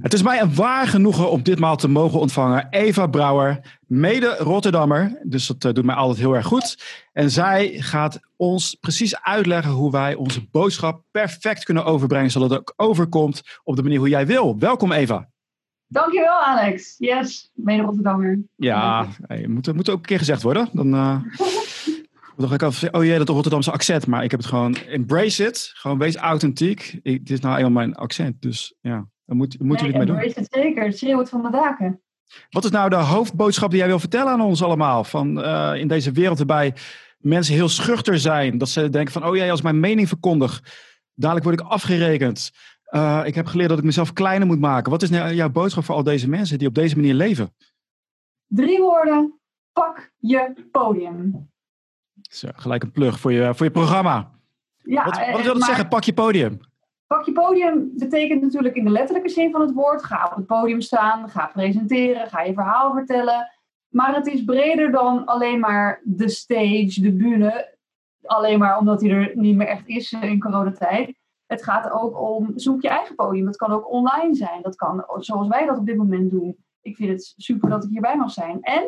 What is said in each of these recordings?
Het is mij een waar genoegen om ditmaal te mogen ontvangen Eva Brouwer, mede Rotterdammer. Dus dat eh, doet mij altijd heel erg goed. En zij gaat ons precies uitleggen hoe wij onze boodschap perfect kunnen overbrengen, zodat het ook overkomt op de manier hoe jij wil. Welkom Eva. Dankjewel Alex. Yes, mede Rotterdammer. Ja, hey, moet, moet ook een keer gezegd worden. Dan uh, dacht ik altijd, oh jee, dat Rotterdamse accent. Maar ik heb het gewoon, embrace it. Gewoon wees authentiek. Ik, dit is nou eenmaal mijn accent, dus ja. Dan moet, moeten nee, we het mee doen. Het zeker, het van de daken. Wat is nou de hoofdboodschap die jij wil vertellen aan ons allemaal? Van, uh, in deze wereld waarbij mensen heel schuchter zijn. Dat ze denken van, oh jij, als mijn mening verkondig, dadelijk word ik afgerekend. Uh, ik heb geleerd dat ik mezelf kleiner moet maken. Wat is nou jouw boodschap voor al deze mensen die op deze manier leven? Drie woorden. Pak je podium. Zo, gelijk een plug voor je, voor je programma. Ja, wat, wat wil dat zeggen? Pak je podium. Pak je podium betekent natuurlijk in de letterlijke zin van het woord. Ga op het podium staan, ga presenteren, ga je verhaal vertellen. Maar het is breder dan alleen maar de stage, de bühne. Alleen maar omdat hij er niet meer echt is in coronatijd. Het gaat ook om zoek je eigen podium. Dat kan ook online zijn. Dat kan zoals wij dat op dit moment doen. Ik vind het super dat ik hierbij mag zijn. En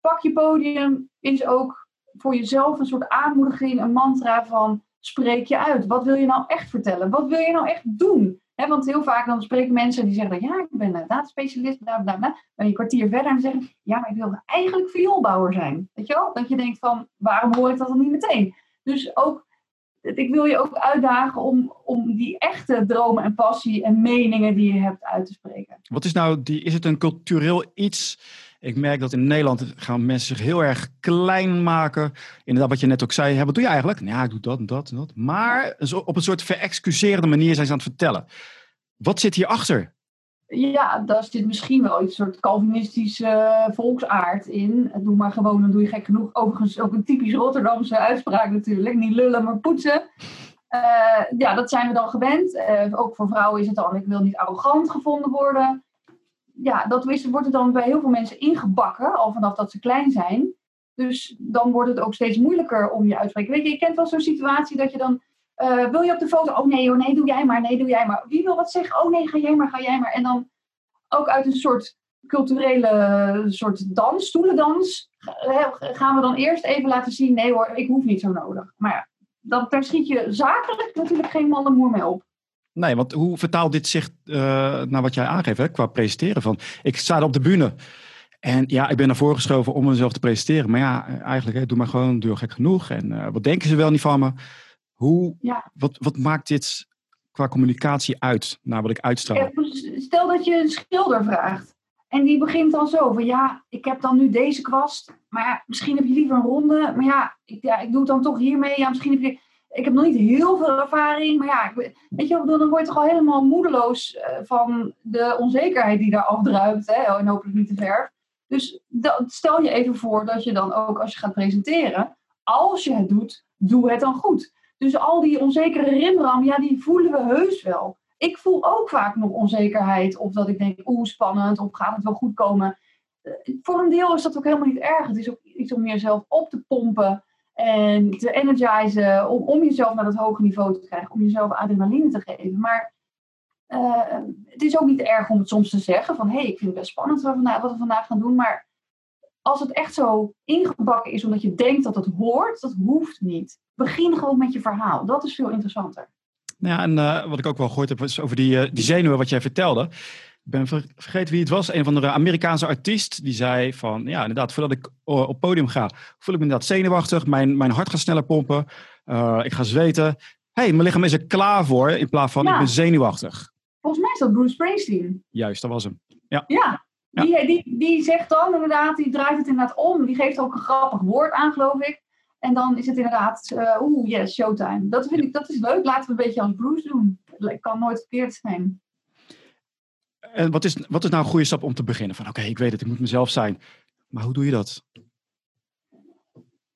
pak je podium is ook voor jezelf een soort aanmoediging, een mantra van spreek je uit. Wat wil je nou echt vertellen? Wat wil je nou echt doen? want heel vaak dan spreken mensen die zeggen, ja, ik ben een dataspecialist, bla bla bla. Dan je kwartier verder en zeggen, ja, maar ik wil eigenlijk vioolbouwer zijn. Weet je wel? Dat je denkt van, waarom hoor ik dat dan niet meteen? Dus ook, ik wil je ook uitdagen om, om die echte dromen en passie en meningen die je hebt uit te spreken. Wat is nou, die, is het een cultureel iets ik merk dat in Nederland gaan mensen zich heel erg klein maken. Inderdaad, wat je net ook zei. wat doe je eigenlijk? Nou ja, ik doe dat en dat en dat. Maar op een soort verexcuserende manier zijn ze aan het vertellen. Wat zit hierachter? Ja, daar zit misschien wel een soort Calvinistische volksaard in. Doe maar gewoon, dan doe je gek genoeg. Overigens ook een typisch Rotterdamse uitspraak natuurlijk. Niet lullen, maar poetsen. Uh, ja, dat zijn we dan gewend. Uh, ook voor vrouwen is het dan, ik wil niet arrogant gevonden worden ja, dat is, wordt er dan bij heel veel mensen ingebakken, al vanaf dat ze klein zijn. Dus dan wordt het ook steeds moeilijker om je uit te spreken. Weet je, je kent wel zo'n situatie dat je dan. Uh, wil je op de foto? Oh nee, oh nee, doe jij maar. Nee, doe jij maar. Wie wil wat zeggen? Oh nee, ga jij maar, ga jij maar. En dan ook uit een soort culturele soort dans, stoelendans, gaan we dan eerst even laten zien: nee hoor, ik hoef niet zo nodig. Maar ja, dan, daar schiet je zakelijk natuurlijk geen moer mee op. Nee, want hoe vertaalt dit zich uh, naar wat jij aangeeft hè, qua presenteren? Van, ik sta op de bühne en ja, ik ben naar voren geschoven om mezelf te presenteren. Maar ja, eigenlijk, hè, doe maar gewoon, doe gek genoeg. En uh, wat denken ze wel niet van me? Hoe, ja. wat, wat maakt dit qua communicatie uit, naar wat ik uitstraal? Ja, stel dat je een schilder vraagt. En die begint dan zo van, ja, ik heb dan nu deze kwast. Maar ja, misschien heb je liever een ronde. Maar ja, ik, ja, ik doe het dan toch hiermee. Ja, misschien heb je ik heb nog niet heel veel ervaring, maar ja, weet je, dan word je toch al helemaal moedeloos eh, van de onzekerheid die daar afdruipt. Hè? En hopelijk niet te ver. Dus stel je even voor dat je dan ook als je gaat presenteren, als je het doet, doe het dan goed. Dus al die onzekere rimram, ja, die voelen we heus wel. Ik voel ook vaak nog onzekerheid, of dat ik denk, oeh, spannend, of gaat het wel goed komen. Eh, voor een deel is dat ook helemaal niet erg. Het is ook iets om jezelf op te pompen. En te energizen om, om jezelf naar dat hoge niveau te krijgen, om jezelf adrenaline te geven. Maar uh, het is ook niet erg om het soms te zeggen van hé, hey, ik vind het best spannend wat we, vandaag, wat we vandaag gaan doen. Maar als het echt zo ingebakken is omdat je denkt dat het hoort, dat hoeft niet. Begin gewoon met je verhaal. Dat is veel interessanter. Ja, en uh, wat ik ook wel gehoord heb, was over die, uh, die zenuwen wat jij vertelde. Ik ben vergeten wie het was. Een van de Amerikaanse artiest. Die zei van, ja inderdaad, voordat ik op podium ga, voel ik me inderdaad zenuwachtig. Mijn, mijn hart gaat sneller pompen. Uh, ik ga zweten. hey, mijn lichaam is er klaar voor. In plaats van, ik ben zenuwachtig. Volgens mij is dat Bruce Springsteen. Juist, dat was hem. Ja. ja. Die, die, die zegt dan inderdaad, die draait het inderdaad om. Die geeft ook een grappig woord aan, geloof ik. En dan is het inderdaad, uh, oeh, yes, showtime. Dat vind ik, dat is leuk. Laten we een beetje als Bruce doen. Het kan nooit verkeerd zijn. En wat is, wat is nou een goede stap om te beginnen? Van oké, ik weet het, ik moet mezelf zijn. Maar hoe doe je dat?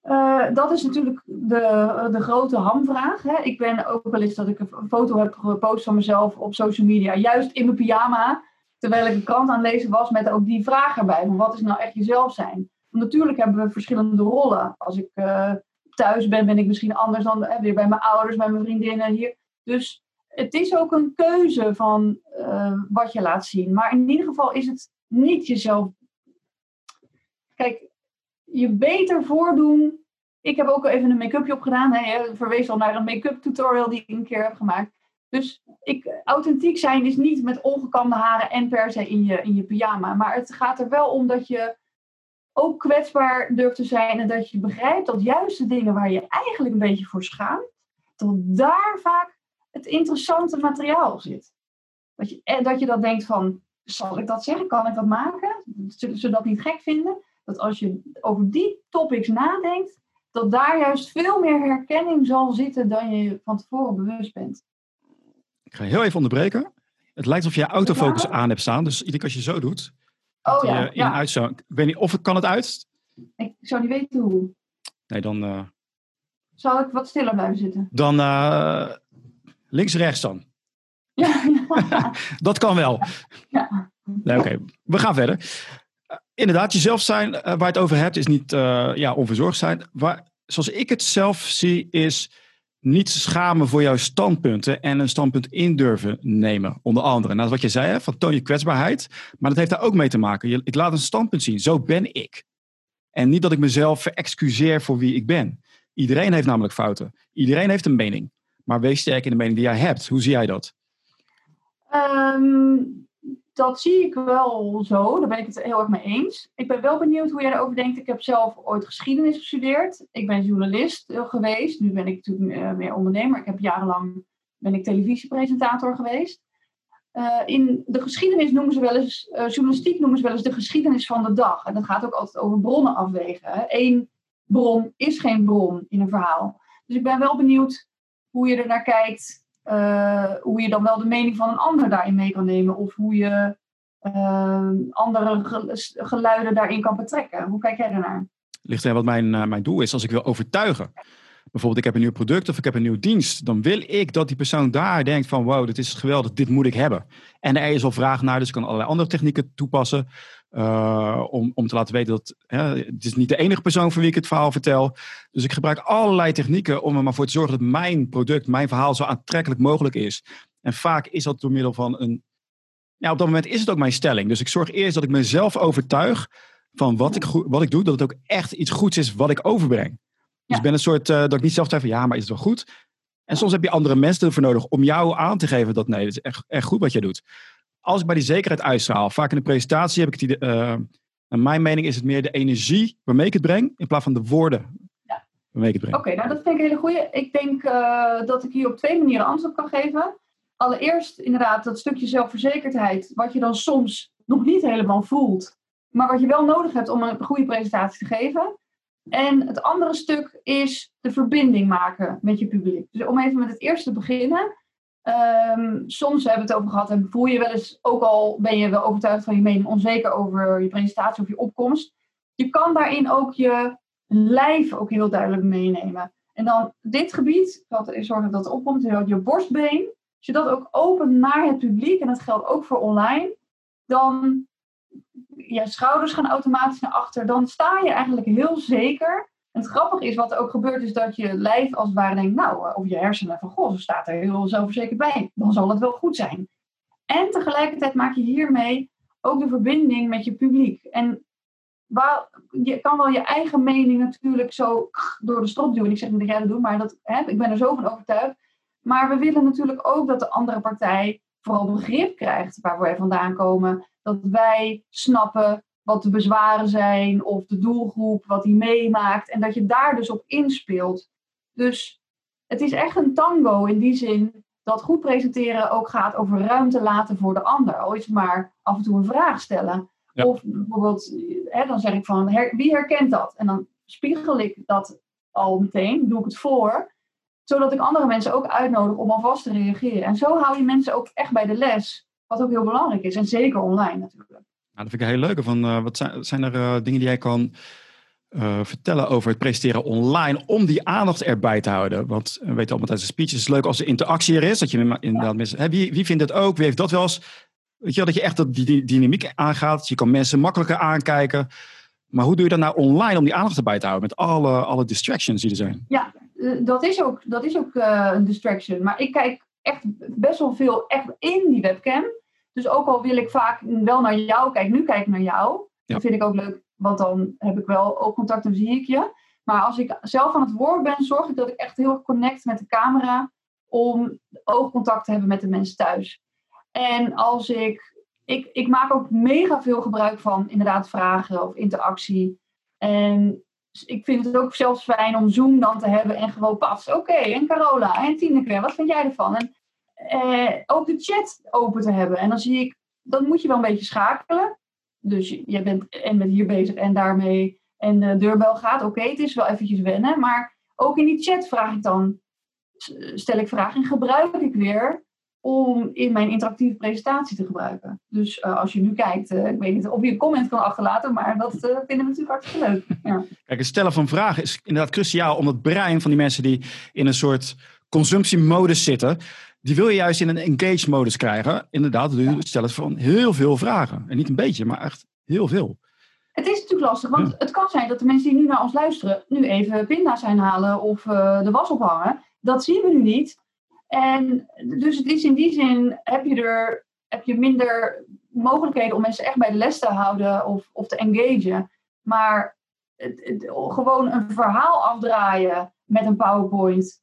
Uh, dat is natuurlijk de, de grote hamvraag. Hè. Ik ben ook wel eens dat ik een foto heb gepost van mezelf op social media, juist in mijn pyjama, terwijl ik een krant aan het lezen was met ook die vraag erbij: van wat is nou echt jezelf zijn? Want natuurlijk hebben we verschillende rollen. Als ik uh, thuis ben, ben ik misschien anders dan weer bij mijn ouders, bij mijn vriendinnen hier. Dus het is ook een keuze van uh, wat je laat zien. Maar in ieder geval is het niet jezelf. Kijk, je beter voordoen. Ik heb ook even een make-upje opgedaan. Hè, verwees al naar een make-up tutorial die ik een keer heb gemaakt. Dus ik, authentiek zijn is niet met ongekamde haren en per se in je, in je pyjama. Maar het gaat er wel om dat je ook kwetsbaar durft te zijn. En dat je begrijpt dat juist de dingen waar je eigenlijk een beetje voor schaamt, dat daar vaak het interessante materiaal zit. Dat je, dat je dat denkt van, zal ik dat zeggen? Kan ik dat maken? Zullen ze dat niet gek vinden? Dat als je over die topics nadenkt, dat daar juist veel meer herkenning zal zitten dan je van tevoren bewust bent. Ik ga heel even onderbreken. Het lijkt alsof je autofocus aan hebt staan. Dus iedere keer als je zo doet, oh, ja, in ja. uit zo. Ik weet niet of het kan het uit. Ik zou niet weten hoe. Nee, dan. Uh... Zal ik wat stiller blijven zitten? Dan uh, links rechts dan. Ja, dat kan wel. Ja. Nee, Oké, we gaan verder. Inderdaad, jezelf zijn waar je het over hebt, is niet ja, onverzorgd zijn. Waar, zoals ik het zelf zie, is niet schamen voor jouw standpunten en een standpunt in durven nemen, onder andere. Nou, wat je zei, hè, van toon je kwetsbaarheid. Maar dat heeft daar ook mee te maken. Ik laat een standpunt zien, zo ben ik. En niet dat ik mezelf verexcuseer voor wie ik ben. Iedereen heeft namelijk fouten. Iedereen heeft een mening. Maar wees sterk in de mening die jij hebt. Hoe zie jij dat? Um, dat zie ik wel zo. Daar ben ik het heel erg mee eens. Ik ben wel benieuwd hoe jij erover denkt. Ik heb zelf ooit geschiedenis gestudeerd. Ik ben journalist eh, geweest. Nu ben ik natuurlijk uh, meer ondernemer. Ik heb jarenlang ben ik televisiepresentator geweest. Uh, in de geschiedenis noemen ze wel eens, journalistiek noemen ze wel eens de geschiedenis van de dag. En dat gaat ook altijd over bronnen afwegen. Eén bron is geen bron in een verhaal. Dus ik ben wel benieuwd hoe je er naar kijkt uh, hoe je dan wel de mening van een ander daarin mee kan nemen. Of hoe je uh, andere geluiden daarin kan betrekken. Hoe kijk jij ernaar? Ligt er wat mijn, uh, mijn doel is als ik wil overtuigen. Bijvoorbeeld, ik heb een nieuw product of ik heb een nieuwe dienst. Dan wil ik dat die persoon daar denkt van wow, dit is geweldig, dit moet ik hebben. En er is al vraag naar, dus ik kan allerlei andere technieken toepassen. Uh, om, om te laten weten dat hè, het is niet de enige persoon voor wie ik het verhaal vertel. Dus ik gebruik allerlei technieken om er maar voor te zorgen dat mijn product, mijn verhaal zo aantrekkelijk mogelijk is. En vaak is dat door middel van een. Ja, op dat moment is het ook mijn stelling. Dus ik zorg eerst dat ik mezelf overtuig van wat ik, wat ik doe, dat het ook echt iets goeds is wat ik overbreng. Dus ik ben een soort uh, dat ik niet zelf van ja, maar is het wel goed? En soms heb je andere mensen ervoor nodig om jou aan te geven dat nee, het is echt, echt goed wat jij doet als ik bij die zekerheid uitstraal, vaak in de presentatie heb ik het uh, naar mijn mening is het meer de energie waarmee ik het breng, in plaats van de woorden ja. waarmee ik het breng. Oké, nou dat vind ik een hele goede. Ik denk uh, dat ik hier op twee manieren antwoord kan geven. Allereerst inderdaad dat stukje zelfverzekerdheid, wat je dan soms nog niet helemaal voelt, maar wat je wel nodig hebt om een goede presentatie te geven. En het andere stuk is de verbinding maken met je publiek. Dus om even met het eerste te beginnen. Um, soms hebben we het over gehad en voel je wel eens, ook al ben je wel overtuigd van je mening, onzeker over je presentatie of je opkomst. Je kan daarin ook je lijf ook heel duidelijk meenemen. En dan dit gebied, wat zorgen dat het opkomt, je borstbeen. Als je dat ook opent naar het publiek, en dat geldt ook voor online, dan je schouders gaan automatisch naar achter. Dan sta je eigenlijk heel zeker het grappige is, wat er ook gebeurt, is dat je lijf als het ware denkt, nou, eh, of je hersenen van, goh, ze staat er heel zelfverzekerd bij, dan zal het wel goed zijn. En tegelijkertijd maak je hiermee ook de verbinding met je publiek. En waar, je kan wel je eigen mening natuurlijk zo door de strop duwen. Ik zeg niet dat jij dat doet, maar dat, hè, ik ben er zo van overtuigd. Maar we willen natuurlijk ook dat de andere partij vooral begrip krijgt waar wij vandaan komen. Dat wij snappen wat de bezwaren zijn of de doelgroep, wat hij meemaakt. En dat je daar dus op inspeelt. Dus het is echt een tango in die zin dat goed presenteren ook gaat over ruimte laten voor de ander. Al is maar af en toe een vraag stellen. Of bijvoorbeeld, hè, dan zeg ik van, wie herkent dat? En dan spiegel ik dat al meteen, doe ik het voor, zodat ik andere mensen ook uitnodig om alvast te reageren. En zo hou je mensen ook echt bij de les, wat ook heel belangrijk is. En zeker online natuurlijk. Nou, dat vind ik heel leuk. Van, uh, wat zijn, zijn er uh, dingen die jij kan uh, vertellen over het presenteren online om die aandacht erbij te houden? Want we weten allemaal tijdens de speeches, is leuk als er interactie er is. Dat je inderdaad mensen, hè, wie, vindt het ook? Wie heeft dat wel eens? Weet je, dat je echt dat die, dynamiek aangaat. Je kan mensen makkelijker aankijken. Maar hoe doe je dat nou online om die aandacht erbij te houden met alle, alle distractions die er zijn? Ja, dat is ook, dat is ook een distraction. Maar ik kijk echt best wel veel echt in die webcam. Dus ook al wil ik vaak wel naar jou kijken, nu kijk ik naar jou. Ja. Dat vind ik ook leuk, want dan heb ik wel oogcontact en zie ik je. Maar als ik zelf aan het woord ben, zorg ik dat ik echt heel erg connect met de camera om oogcontact te hebben met de mensen thuis. En als ik, ik, ik maak ook mega veel gebruik van inderdaad vragen of interactie. En ik vind het ook zelfs fijn om Zoom dan te hebben en gewoon pas. Oké, en Carola en Tineke, wat vind jij ervan? En eh, ook de chat open te hebben. En dan zie ik, dan moet je wel een beetje schakelen. Dus je- jij bent en met hier bezig en daarmee. En de deurbel gaat. Oké, het is wel eventjes wennen. Maar ook in die chat vraag ik dan, stel ik vragen en gebruik ik weer om in mijn interactieve presentatie te gebruiken. Dus eh, als je nu kijkt, eh, ik weet niet of je een comment kan achterlaten, maar dat eh, vinden we natuurlijk hartstikke leuk. Ja. Kijk, het stellen van vragen is inderdaad cruciaal om het brein van die mensen die in een soort consumptiemodus zitten, die wil je juist in een engaged modus krijgen. Inderdaad, door het stellen van heel veel vragen. En niet een beetje, maar echt heel veel. Het is natuurlijk lastig, want het kan zijn dat de mensen die nu naar ons luisteren, nu even pinda's zijn halen of eh, de was ophangen. Dat zien we nu niet. En dus het is in die zin, heb je er heb je minder mogelijkheden om mensen echt bij de les te houden of, of te engagen. Maar het, het- gewoon een verhaal afdraaien met een PowerPoint.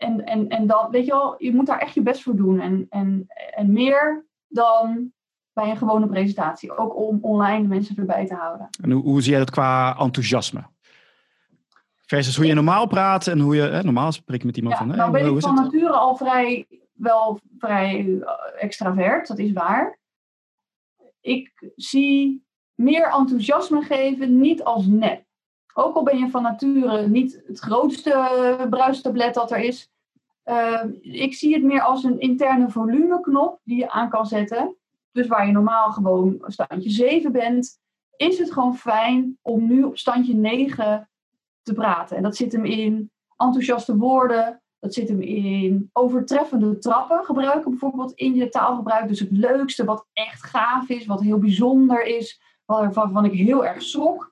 En, en, en dat, weet je wel, je moet daar echt je best voor doen. En, en, en meer dan bij een gewone presentatie. Ook om online mensen erbij te houden. En hoe, hoe zie jij dat qua enthousiasme? Versus hoe je normaal praat en hoe je hè, normaal spreekt met iemand Ja, van. hè, nou ben ik van nature al vrij, wel vrij eh, extravert, dat is waar. Ik zie meer enthousiasme geven niet als nep. Ook al ben je van nature niet het grootste bruistablet dat er is. eh, ik zie het meer als een interne volumeknop die je aan kan zetten. Dus waar je normaal gewoon standje 7 bent, is het gewoon fijn om nu op standje 9 te praten. En dat zit hem in enthousiaste woorden, dat zit hem in overtreffende trappen gebruiken, bijvoorbeeld in je taalgebruik. Dus het leukste wat echt gaaf is, wat heel bijzonder is, waar- waarvan ik heel erg schrok.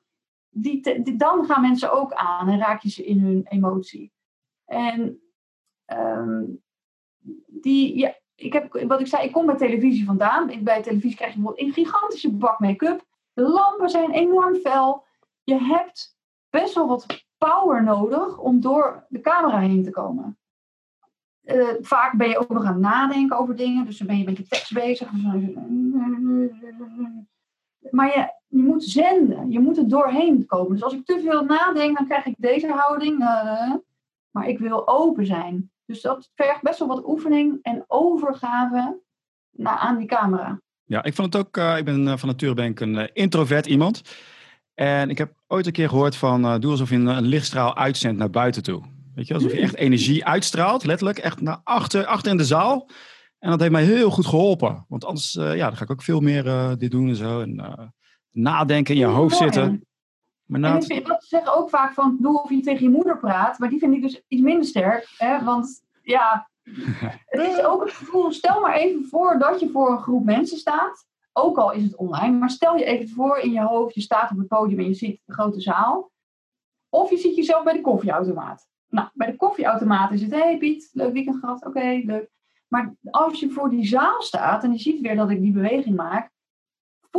Die, dan gaan mensen ook aan en raak je ze in hun emotie. En ehm, die, ja, ik heb, wat ik zei, ik kom bij televisie vandaan. Bij televisie krijg je bijvoorbeeld een gigantische bak make-up. De lampen zijn enorm fel. Je hebt best wel wat power nodig om door de camera heen te komen. Eh, vaak ben je ook nog aan het nadenken over dingen, dus dan ben je met je tekst bezig. Maar je, je moet zenden, je moet er doorheen komen. Dus als ik te veel nadenk, dan krijg ik deze houding. eh, maar ik wil open zijn. Dus dat vergt best wel wat oefening en overgave naar, aan die camera. Ja, ik vond het ook. eh, ik ben eh, van nature ben ik een eh, introvert iemand. En ik heb ooit een keer gehoord van. eh, doe alsof je een, een lichtstraal uitzendt naar buiten toe. Weet je, alsof je echt energie uitstraalt, letterlijk, echt naar achter, achter in de zaal. En dat heeft mij heel goed geholpen. Want anders, eh, ja, dan ga ik ook veel meer eh, dit doen en zo. En eh, nadenken in je hoofd zitten. Maar na het- dat zeggen ook vaak van, doe of je tegen je moeder praat. Maar die vind ik dus iets minder sterk. Hè? Want ja, het is ook het gevoel, stel maar even voor dat je voor een groep mensen staat. Ook al is het online, maar stel je even voor in je hoofd, je staat op het podium en je ziet een grote zaal. Of je ziet jezelf bij de koffieautomaat. Nou, bij de koffieautomaat is het, hé hey Piet, leuk weekend gehad, oké, leuk. Maar als je voor die zaal staat en je ziet weer dat ik die beweging maak,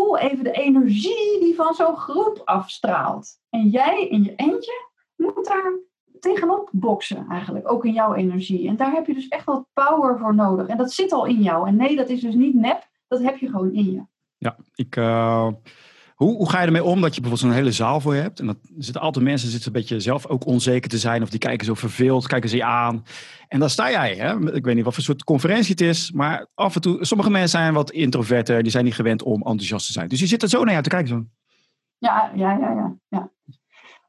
even de energie die van zo'n groep afstraalt. En jij in je eentje moet daar tegenop boksen eigenlijk, ook in jouw energie. En daar heb je dus echt wat power voor nodig. En dat zit al in jou. En nee, dat is dus niet nep, dat heb je gewoon in je. Ja, ik, eh, hoe, hoe ga je ermee om dat je bijvoorbeeld zo'n hele zaal voor je hebt? En dat er zitten altijd mensen zitten een beetje zelf ook onzeker te zijn. Of die kijken zo verveeld, kijken ze je aan. En dan sta jij. Hè? Ik weet niet wat voor soort conferentie het is. Maar af en toe, sommige mensen zijn wat introverter. Die zijn niet gewend om enthousiast te zijn. Dus die zitten zo naar jou te kijken. Zo. Ja, ja, ja, ja. ja.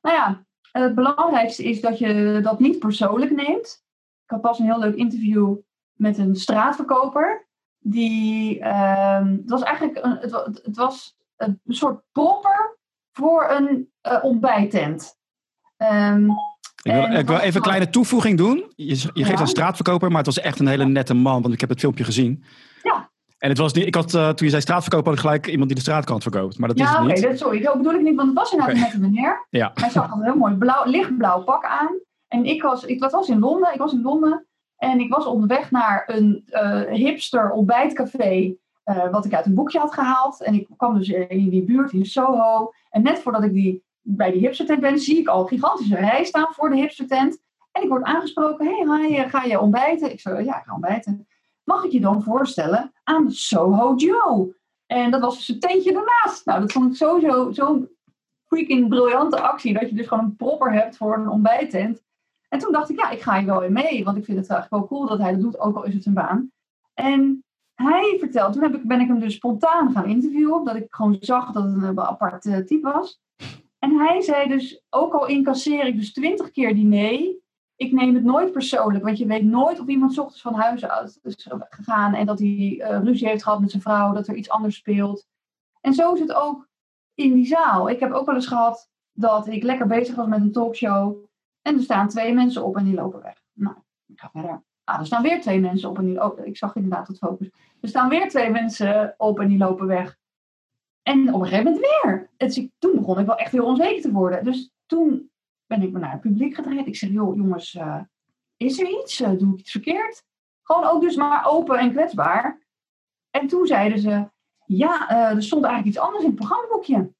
Nou ja, het belangrijkste is dat je dat niet persoonlijk neemt. Ik had pas een heel leuk interview met een straatverkoper. Die, ehm, het was eigenlijk het, het was een soort propper voor een eh, ontbijttent. Ehm, Ik wil, ik wil even een kleine toevoeging doen. Je, je geeft Ja. een straatverkoper, maar het was echt een hele nette man. Want ik heb het filmpje gezien. Ja. En het was niet, ik had, eh, toen je zei straatverkoper, had ik gelijk iemand die de straatkant verkoopt. Maar dat is ja, het oké, niet. dat, sorry, dat bedoel ik niet, want het was inderdaad net een meneer. Ja. Hij zag een heel mooi blauw, lichtblauw pak aan. En ik was, ik, dat was in Londen, ik was in Londen. En ik was onderweg naar een uh, hipster ontbijtcafé, uh, wat ik uit een boekje had gehaald. En ik kwam dus in die buurt in Soho. En net voordat ik die, bij die hipstertent ben, zie ik al een gigantische rij staan voor de hipstertent. En ik word aangesproken, hey, ga je ontbijten? Ik zei, ja, ik ga ontbijten. Mag ik je dan voorstellen aan Soho Joe? En dat was dus een tentje ernaast. Nou, dat vond ik sowieso zo'n freaking briljante actie. Dat je dus gewoon een propper hebt voor een ontbijttent. En toen dacht ik, ja, ik ga hier wel in mee. Want ik vind het eigenlijk wel cool dat hij dat doet, ook al is het een baan. En hij vertelde, toen heb ik, ben ik hem dus spontaan gaan interviewen. Dat ik gewoon zag dat het een apart uh, type was. En hij zei dus, ook al incasseer ik dus twintig keer die nee, ik neem het nooit persoonlijk. Want je weet nooit of iemand ochtends van huis uit is gegaan en dat hij uh, ruzie heeft gehad met zijn vrouw, dat er iets anders speelt. En zo is het ook in die zaal. Ik heb ook wel eens gehad dat ik lekker bezig was met een talkshow. En er staan twee mensen op en die lopen weg. Nou, ik ga verder. Ah, er staan weer twee mensen op en die oh, Ik zag inderdaad het focus. Er staan weer twee mensen op en die lopen weg. En op een gegeven moment weer. Het, toen begon ik wel echt heel onzeker te worden. Dus toen ben ik me naar het publiek gedraaid. Ik zeg, joh, jongens, uh, is er iets? Uh, doe ik iets verkeerd? Gewoon ook dus maar open en kwetsbaar. En toen zeiden ze, ja, uh, er stond eigenlijk iets anders in het programmaboekje.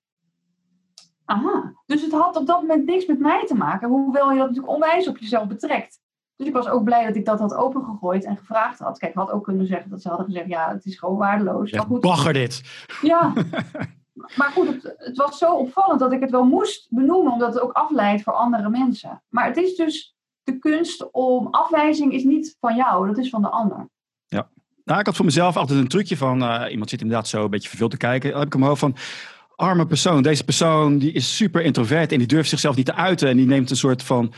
Aha, dus het had op dat moment niks met mij te maken, hoewel je dat natuurlijk onwijs op jezelf betrekt. Dus ik was ook blij dat ik dat had opengegooid en gevraagd had. Kijk, ik had ook kunnen zeggen dat ze hadden gezegd, ja, het is gewoon waardeloos. Ja, maar goed, bagger dit. Ja, maar goed, het, het, was zo opvallend dat ik het wel moest benoemen, omdat het ook afleidt voor andere mensen. Maar het is dus de kunst om, afwijzing is niet van jou, dat is van de ander. Ja. Nou, ik had voor mezelf altijd een trucje van, uh, iemand zit inderdaad zo een beetje verveeld te kijken. Dan heb ik hem hoofd van, arme persoon. Deze persoon die is super introvert en die durft zichzelf niet te uiten. En die neemt een soort van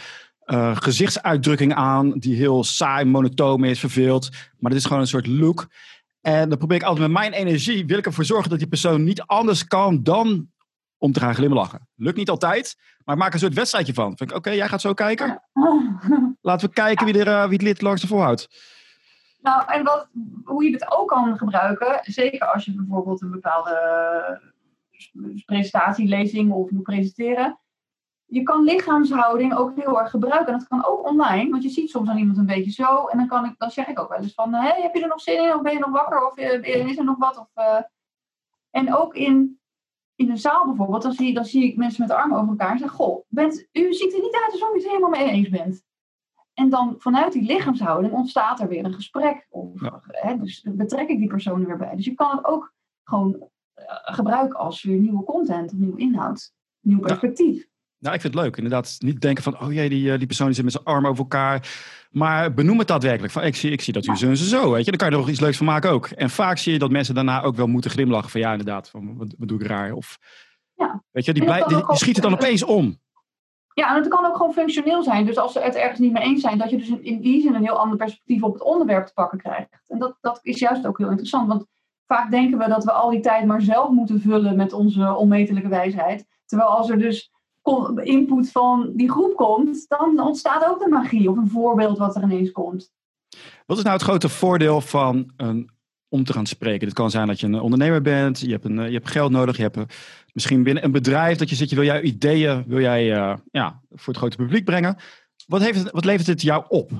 uh, gezichtsuitdrukking aan die heel saai, monotoom is, verveeld. Maar dat is gewoon een soort look. En dan probeer ik altijd met mijn energie, wil ik ervoor zorgen dat die persoon niet anders kan dan om te gaan glimlachen. Lukt niet altijd, maar ik maak een soort wedstrijdje van. Vind ik, oké, jij gaat zo kijken. Laten we kijken wie, er, uh, wie het lid langs de volhoudt. Nou, en wat, hoe je het ook kan gebruiken, zeker als je bijvoorbeeld een bepaalde presentatielezing of moet presenteren. Je kan lichaamshouding ook heel erg gebruiken. En dat kan ook online, want je ziet soms aan iemand een beetje zo. En dan, kan ik, dan zeg ik ook wel eens van, hey, heb je er nog zin in? Of ben je nog wakker? Of eh, is er nog wat? Of, uh... En ook in, in een zaal bijvoorbeeld, dan zie, dan zie ik mensen met de armen over elkaar en zeggen, goh, bent, u ziet er niet uit alsof u het helemaal mee eens bent. En dan vanuit die lichaamshouding ontstaat er weer een gesprek. Of, hè, dus betrek ik die persoon er weer bij. Dus je kan het ook gewoon eh, gebruik als weer nieuwe content of nieuwe inhoud, nieuw perspectief. Ja. Nou, ik vind het leuk. Inderdaad, niet denken van, oh jee, die, eh, die persoon zit met zijn armen over elkaar. Maar benoem het daadwerkelijk. Van, ik, zie, ik zie dat u zo en zo, weet je. Dan kan je er nog iets leuks van maken ook. En vaak zie je dat mensen daarna ook wel moeten glimlachen. Van ja, inderdaad, van, wat, wat doe ik raar? Of, ja. Weet je, die, blij, die, die schieten dan opeens om. Ja, en het kan ook gewoon functioneel zijn. Dus als ze het ergens niet mee eens zijn, dat je dus in die zin een heel ander perspectief op het onderwerp te pakken krijgt. En dat, dat is juist ook heel interessant. Want vaak denken we dat we al die tijd maar zelf moeten vullen met onze onmetelijke wijsheid. Terwijl als er dus input van die groep komt, dan ontstaat ook de magie of een voorbeeld wat er ineens komt. Wat is nou het grote voordeel van een, om te gaan spreken? Het kan zijn dat je een ondernemer bent, je hebt, een, je hebt geld nodig, je hebt een, misschien binnen een bedrijf dat je zit, je wil jouw ideeën wil jij, uh, ja, voor het grote publiek brengen. Wat, heeft het, wat levert het jou op?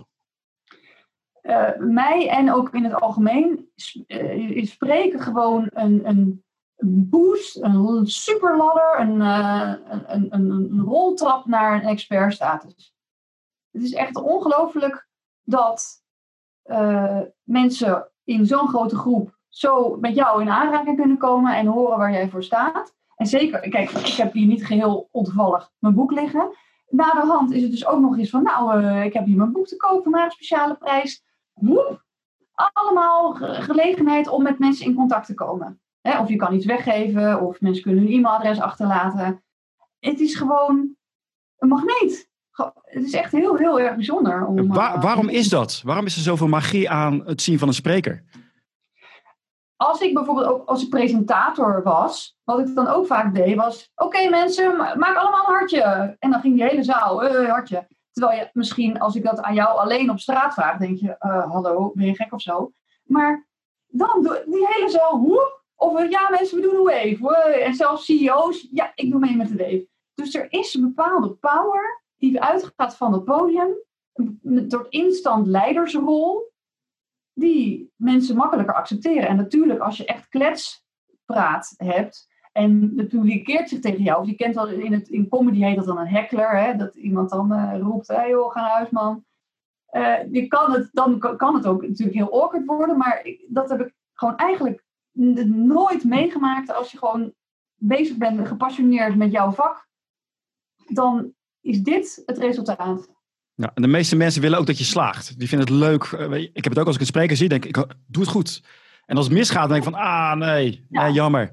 Uh, mij en ook in het algemeen uh, spreken gewoon een, een boost, een superladder, een, uh, een, een, een, roltrap naar een expertstatus. Het is echt ongelooflijk dat mensen in zo'n grote groep zo met jou in aanraking kunnen komen en horen waar jij voor staat. En zeker, kijk, ik heb hier niet geheel ontoevallig mijn boek liggen. Na de hand is het dus ook nog eens van, nou, ik heb hier mijn boek te kopen, maar een speciale prijs woep, allemaal gelegenheid om met mensen in contact te komen. Of je kan iets weggeven, of mensen kunnen hun e-mailadres achterlaten. Het is gewoon een magneet. Het is echt heel, heel erg bijzonder. Om, Waar, uh, waarom is dat? Waarom is er zoveel magie aan het zien van een spreker? Als ik bijvoorbeeld ook als presentator was, wat ik dan ook vaak deed, was: Oké mensen, maak allemaal een hartje. En dan ging die hele zaal, uh, hartje. Terwijl je misschien, als ik dat aan jou alleen op straat vraag, denk je, uh, hallo, ben je gek of zo? Maar dan die hele zaal, woep, of ja mensen, we doen een wave. En zelfs CEO's, ja, ik doe mee met de wave. Dus er is een bepaalde power die uitgaat van het podium. een instant leidersrol die mensen makkelijker accepteren. En natuurlijk, als je echt kletspraat hebt en de publiceert zich tegen jou, of je kent wel in, het, in comedy heet dat dan een heckler, hè, dat iemand dan uh, roept, hé hey joh, ga naar huis man. Uh, je kan het, dan kan het ook natuurlijk heel awkward worden, maar dat heb ik gewoon eigenlijk nooit meegemaakt als je gewoon bezig bent, gepassioneerd met jouw vak. Dan is dit het resultaat. Ja, en de meeste mensen willen ook dat je slaagt. Die vinden het leuk. Eh, ik heb het ook als ik een spreker zie, denk ik, doe het goed. En als het misgaat, dan denk ik van, ah nee, nee jammer.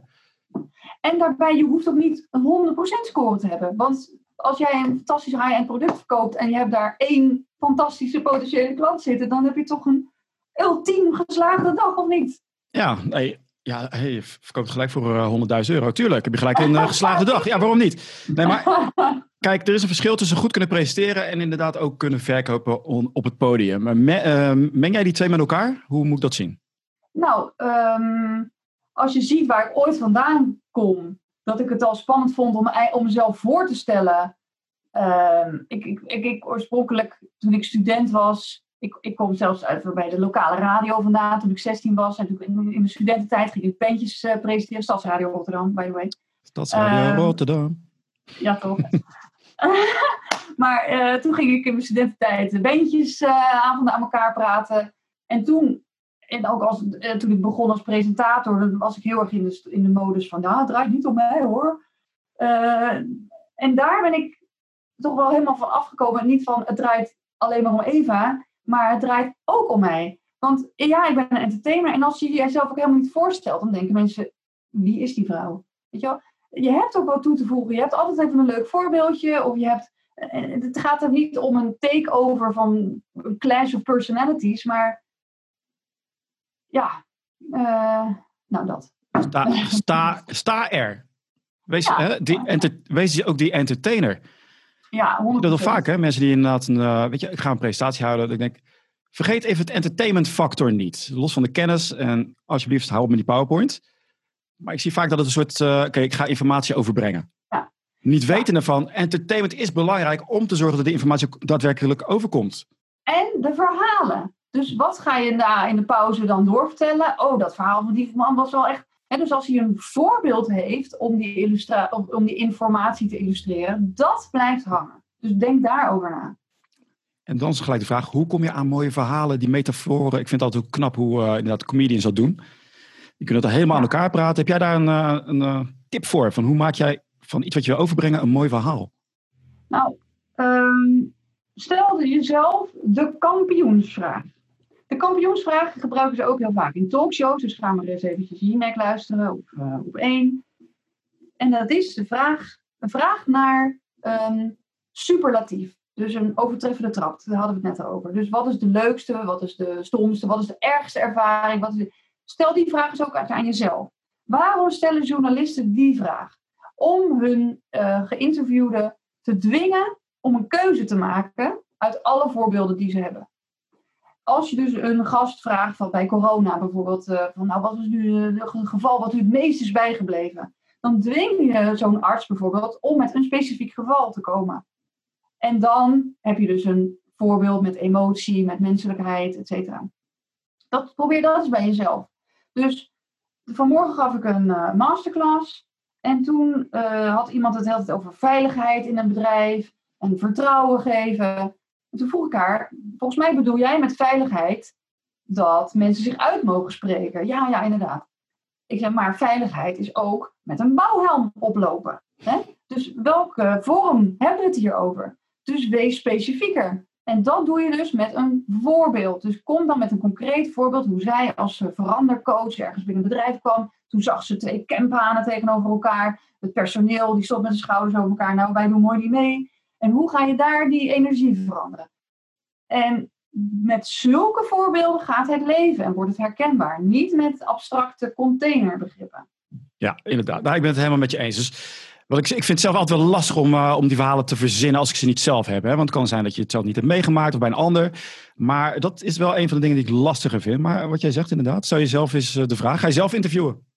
En daarbij, je hoeft ook niet een 100% score te hebben. Want als jij een fantastisch high-end product verkoopt en je hebt daar één fantastische potentiële klant zitten, dan heb je toch een ultiem geslaagde dag, of niet? Ja, nee, ja, hey, je verkoopt gelijk voor uh, eh, 100.000 euro. Tuurlijk, heb je gelijk een uh, geslaagde dag. Ja, waarom niet? Nee, maar kijk, er is een verschil tussen goed kunnen presenteren en inderdaad ook kunnen verkopen op het podium. Maar uh, meng jij die twee met elkaar? Hoe moet ik dat zien? Nou, um, als je ziet waar ik ooit vandaan kom, dat ik het al spannend vond om, om mezelf voor te stellen. Uh, ik, ik, ik, ik, oorspronkelijk, toen ik student was, ik, ik kom zelfs uit bij de lokale radio vandaan toen ik 16 was. En toen in, in de studententijd ging ik pentjes uh, presenteren. Stadsradio Rotterdam, by the way. Stadsradio uh, Rotterdam. Ja, toch. maar uh, toen ging ik in mijn studententijd bandjes avonden aan elkaar praten. En toen, en ook als, toen ik begon als presentator, dan was ik heel erg in de, in de modus van, ja, het draait niet om mij hoor. en daar ben ik toch wel helemaal van afgekomen. Niet van, het draait alleen maar om Eva. Maar het draait ook om mij. Want ja, ik ben een entertainer. En als je jezelf ook helemaal niet voorstelt, dan denken mensen: wie is die vrouw? Weet je wel? Je hebt ook wat toe te voegen. Je hebt altijd even een leuk voorbeeldje. Of je hebt. Eh, het gaat er niet om een takeover van een clash of personalities. Maar ja, uh, nou dat. Sta, sta, sta er. Wees, ja. hè, die enter, wees ook die entertainer. Ja, 100%. Dat is vaak, hè? Mensen die inderdaad een, uh, weet je, ik ga een presentatie houden. Ik denk, vergeet even het entertainment factor niet. Los van de kennis en alsjeblieft hou op met die PowerPoint. Maar ik zie vaak dat het een soort, uh, oké, ik ga informatie overbrengen. Ja. Niet weten ervan, entertainment is belangrijk om te zorgen dat de informatie daadwerkelijk overkomt. En de verhalen. Dus wat ga je in de pauze dan doorvertellen? Oh, dat verhaal van die man was wel echt dus als hij een voorbeeld heeft om die, illustra om die informatie te illustreren, dat blijft hangen. Dus denk daarover na. En dan is gelijk de vraag, hoe kom je aan mooie verhalen, die metaforen? Ik vind het altijd knap hoe uh, inderdaad comedians dat doen. Die kunnen dat helemaal aan elkaar praten. Heb jij daar een, uh, een uh, tip voor? Van hoe maak jij van iets wat je wil overbrengen een mooi verhaal? Nou, um, stel jezelf de kampioensvraag. De kampioensvragen gebruiken ze ook heel vaak in talkshows. Dus gaan we eens eventjes hier luisteren op, uh, op één. En dat is de vraag, een vraag naar um, superlatief. Dus een overtreffende trap. Daar hadden we het net over. Dus wat is de leukste, wat is de stomste, wat is de ergste ervaring? Wat Stel die vraag eens ook aan jezelf. Waarom stellen journalisten die vraag? Om hun uh, geïnterviewden te dwingen om een keuze te maken uit alle voorbeelden die ze hebben als je dus een gast vraagt, van bij corona bijvoorbeeld, uh, van nou wat is nu een geval wat u het meest is bijgebleven? Dan dwing je zo'n arts bijvoorbeeld om met een specifiek geval te komen. En dan heb je dus een voorbeeld met emotie, met menselijkheid, et cetera. Dat, probeer dat eens bij jezelf. Dus vanmorgen gaf ik een uh, masterclass. En toen had iemand het tijd over veiligheid in een bedrijf en vertrouwen geven. En toen vroeg ik haar, volgens mij bedoel jij met veiligheid dat mensen zich uit mogen spreken. Ja, ja, inderdaad. Ik zeg, maar veiligheid is ook met een bouwhelm oplopen. Hè? Dus welke vorm hebben we het hier over? Dus wees specifieker. En dat doe je dus met een voorbeeld. Dus kom dan met een concreet voorbeeld hoe zij als verandercoach ergens binnen een bedrijf kwam. Toen zag ze twee campanen tegenover elkaar. Het personeel die stond met de schouders over elkaar. Nou, wij doen mooi niet mee. En hoe ga je daar die energie veranderen? En met zulke voorbeelden gaat het leven en wordt het herkenbaar. Niet met abstracte containerbegrippen. Ja, inderdaad. Nou, ik ben het helemaal met je eens. Dus wat ik, ik vind het zelf altijd wel lastig om, uh, om die verhalen te verzinnen als ik ze niet zelf heb. Hè? Want het kan zijn dat je het zelf niet hebt meegemaakt of bij een ander. Maar dat is wel een van de dingen die ik lastiger vind. Maar wat jij zegt inderdaad, zou je zelf eens uh, de vraag, ga je zelf interviewen?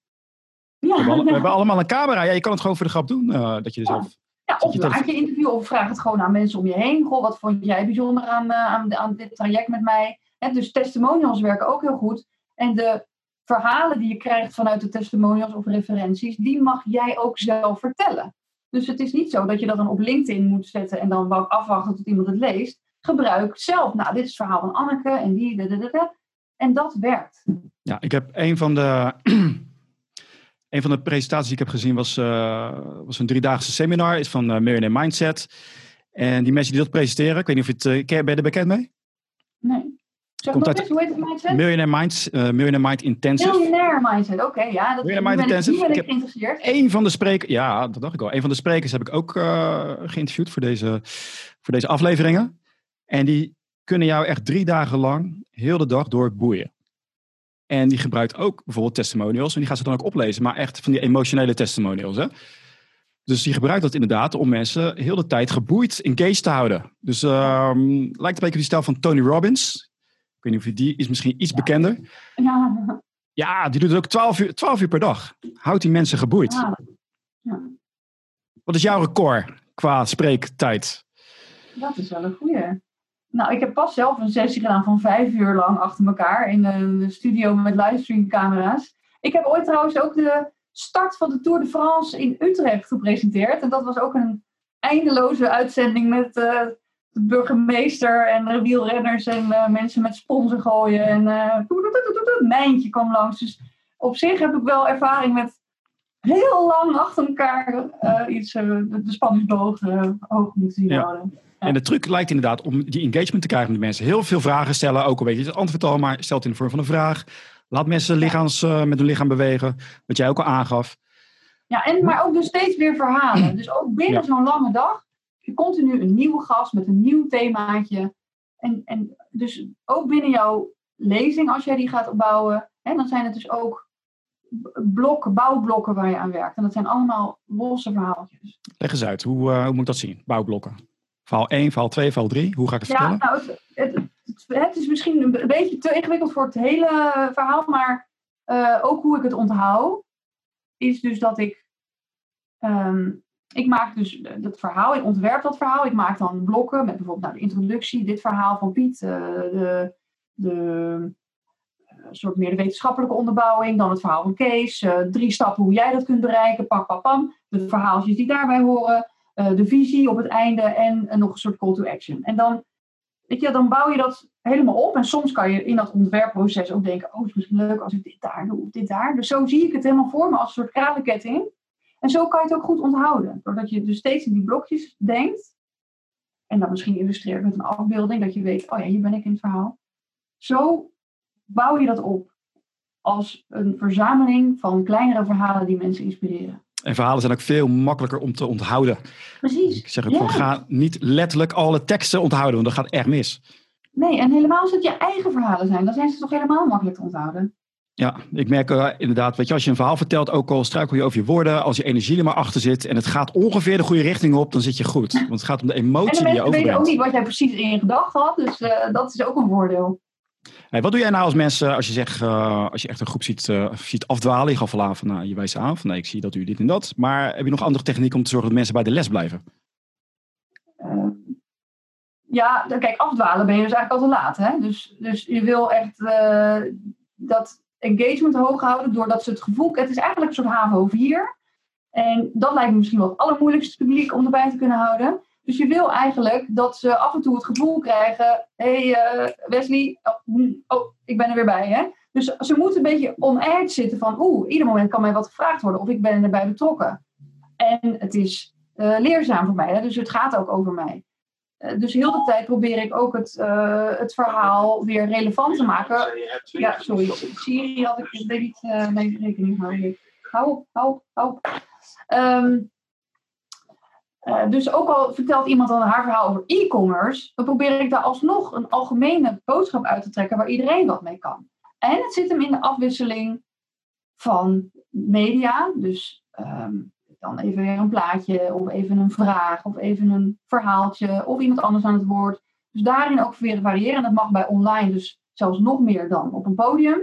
Ja, we, hebben, we hebben allemaal een camera. Ja, je kan het gewoon voor de grap doen. Uh, dat je zelf Ja, of maak je interview of vraag het gewoon aan mensen om je heen. Goh, wat vond jij bijzonder aan, uh, aan, aan, dit traject met mij? He, dus testimonials werken ook heel goed. En de verhalen die je krijgt vanuit de testimonials of referenties, die mag jij ook zelf vertellen. Dus het is niet zo dat je dat dan op LinkedIn moet zetten en dan afwachten tot iemand het leest. Gebruik zelf. Nou, dit is het verhaal van Anneke en die. Da, en dat werkt. Ja, ik heb een van de. een van de presentaties die ik heb gezien was, uh, was een driedaagse seminar is van uh, Millionaire Mindset. En die mensen die dat presenteren, ik weet niet of je het, uh, ben je er bekend mee? Nee. Zeg Komt uit, hoe heet het mindset? Millionaire, Minds, uh, Millionaire Mind Intensive. Millionaire Mindset, oké. Okay, ja, dat Millionaire Mind Intensive. ben ik, ik geïnteresseerd. Een van de sprekers, ja, dat dacht ik al. Een van de sprekers heb ik ook uh, geïnterviewd voor deze, voor deze afleveringen. En die kunnen jou echt drie dagen lang, heel de dag door boeien. En die gebruikt ook bijvoorbeeld testimonials. En die gaat ze dan ook oplezen. Maar echt van die emotionele testimonials. Hè? Dus die gebruikt dat inderdaad om mensen heel de tijd geboeid, engaged te houden. Dus um, lijkt een beetje op die stijl van Tony Robbins. Ik weet niet of je die is misschien iets bekender. Ja. Ja, die doet het ook 12 uur, 12 uur per dag. Houdt die mensen geboeid. Ja. Ja. Wat is jouw record qua spreektijd? Dat is wel een goeie. Nou, ik heb pas zelf een sessie gedaan van vijf uur lang achter elkaar in een studio met livestreamcamera's. Ik heb ooit trouwens ook de start van de Tour de France in Utrecht gepresenteerd. En dat was ook een eindeloze uitzending met uh, de burgemeester en de wielrenners en uh, mensen met sponsen gooien. En uh, mijntje kwam langs. Dus op zich heb ik wel ervaring met heel lang achter elkaar iets, de, de spanningsboog hoog moeten zien houden. En de truc lijkt inderdaad om die engagement te krijgen met de mensen. Heel veel vragen stellen, ook al weet je het antwoord al, maar stel het in de vorm van een vraag. Laat mensen lichaams, uh, met hun lichaam bewegen, wat jij ook al aangaf. Ja, en, maar ook dus steeds weer verhalen. Dus ook binnen zo'n lange dag, je continu een nieuwe gast met een nieuw themaatje. En, en dus ook binnen jouw lezing, als jij die gaat opbouwen, hè, dan zijn het dus ook blokken, bouwblokken waar je aan werkt. En dat zijn allemaal losse verhaaltjes. Leg eens uit, hoe, uh, hoe moet ik dat zien, bouwblokken? Verhaal 1, verhaal 2, verhaal 3? Hoe ga ik het vertellen? Ja, nou, het, het, het, is misschien een beetje te ingewikkeld voor het hele verhaal, maar uh, ook hoe ik het onthoud, is dus dat ik. Um, ik maak dus dat verhaal, ik ontwerp dat verhaal. Ik maak dan blokken met bijvoorbeeld nou, de introductie, dit verhaal van Piet, uh, de, de soort meer de wetenschappelijke onderbouwing, dan het verhaal van Kees, drie stappen hoe jij dat kunt bereiken, pak, pak, pam, de verhaaltjes die daarbij horen. Eh, de visie op het einde en nog een soort call to action. En dan, weet je, dan bouw je dat helemaal op. En soms kan je in dat ontwerpproces ook denken: oh, het is misschien leuk als ik dit daar doe of dit daar. Dus zo zie ik het helemaal voor me als een soort kralenketting. En zo kan je het ook goed onthouden. Doordat je dus steeds in die blokjes denkt. En dan misschien illustreert met een afbeelding, dat je weet: oh ja, hier ben ik in het verhaal. Zo bouw je dat op als een verzameling van kleinere verhalen die mensen inspireren. En verhalen zijn ook veel makkelijker om te onthouden. Precies. Ik zeg ook van ga niet letterlijk alle teksten onthouden, want dat gaat echt mis. Nee, en helemaal als het je eigen verhalen zijn, dan zijn ze toch helemaal makkelijk te onthouden. Ja, ik merk uh, inderdaad, weet je, als je een verhaal vertelt, ook al struikel je over je woorden, als je energie er maar achter zit en het gaat ongeveer de goede richting op, dan zit je goed. Want het gaat om de emotie die je overbrengt. En weten ook niet wat jij precies in je gedachten had, dus uh, dat is ook een voordeel. Hey, wat doe jij nou als mensen, als je, zegt, uh, als je echt een groep ziet, uh, ziet afdwalen, je gaf al aan nou, je wijst aan van, nee, ik zie dat u dit en dat. Maar heb je nog andere technieken om te zorgen dat mensen bij de les blijven? Ja, kijk, afdwalen ben je dus eigenlijk al te laat. Hè? Dus, dus je wil echt dat engagement hoog houden, doordat ze het gevoel, het is eigenlijk een soort HAVO 4. En dat lijkt me misschien wel het allermoeilijkste publiek om erbij te kunnen houden. Dus je wil eigenlijk dat ze af en toe het gevoel krijgen: hé hey, uh, Wesley, oh, hm, oh, ik ben er weer bij. Hè? Dus ze moeten een beetje on edge zitten van: oeh, ieder moment kan mij wat gevraagd worden of ik ben erbij betrokken. En het is uh, leerzaam voor mij, hè? dus het gaat ook over mij. Uh, dus heel de tijd probeer ik ook het, het verhaal weer relevant te maken. Ja, sorry, Siri had ik, ik weet niet, nee, rekening houden. Hou op, hou op, hou op. Um, uh, dus ook al vertelt iemand dan haar verhaal over e-commerce, dan probeer ik daar alsnog een algemene boodschap uit te trekken waar iedereen wat mee kan. En het zit hem in de afwisseling van media, dus um, dan even weer een plaatje of even een vraag of even een verhaaltje of iemand anders aan het woord. Dus daarin ook weer variëren. En dat mag bij online dus zelfs nog meer dan op een podium.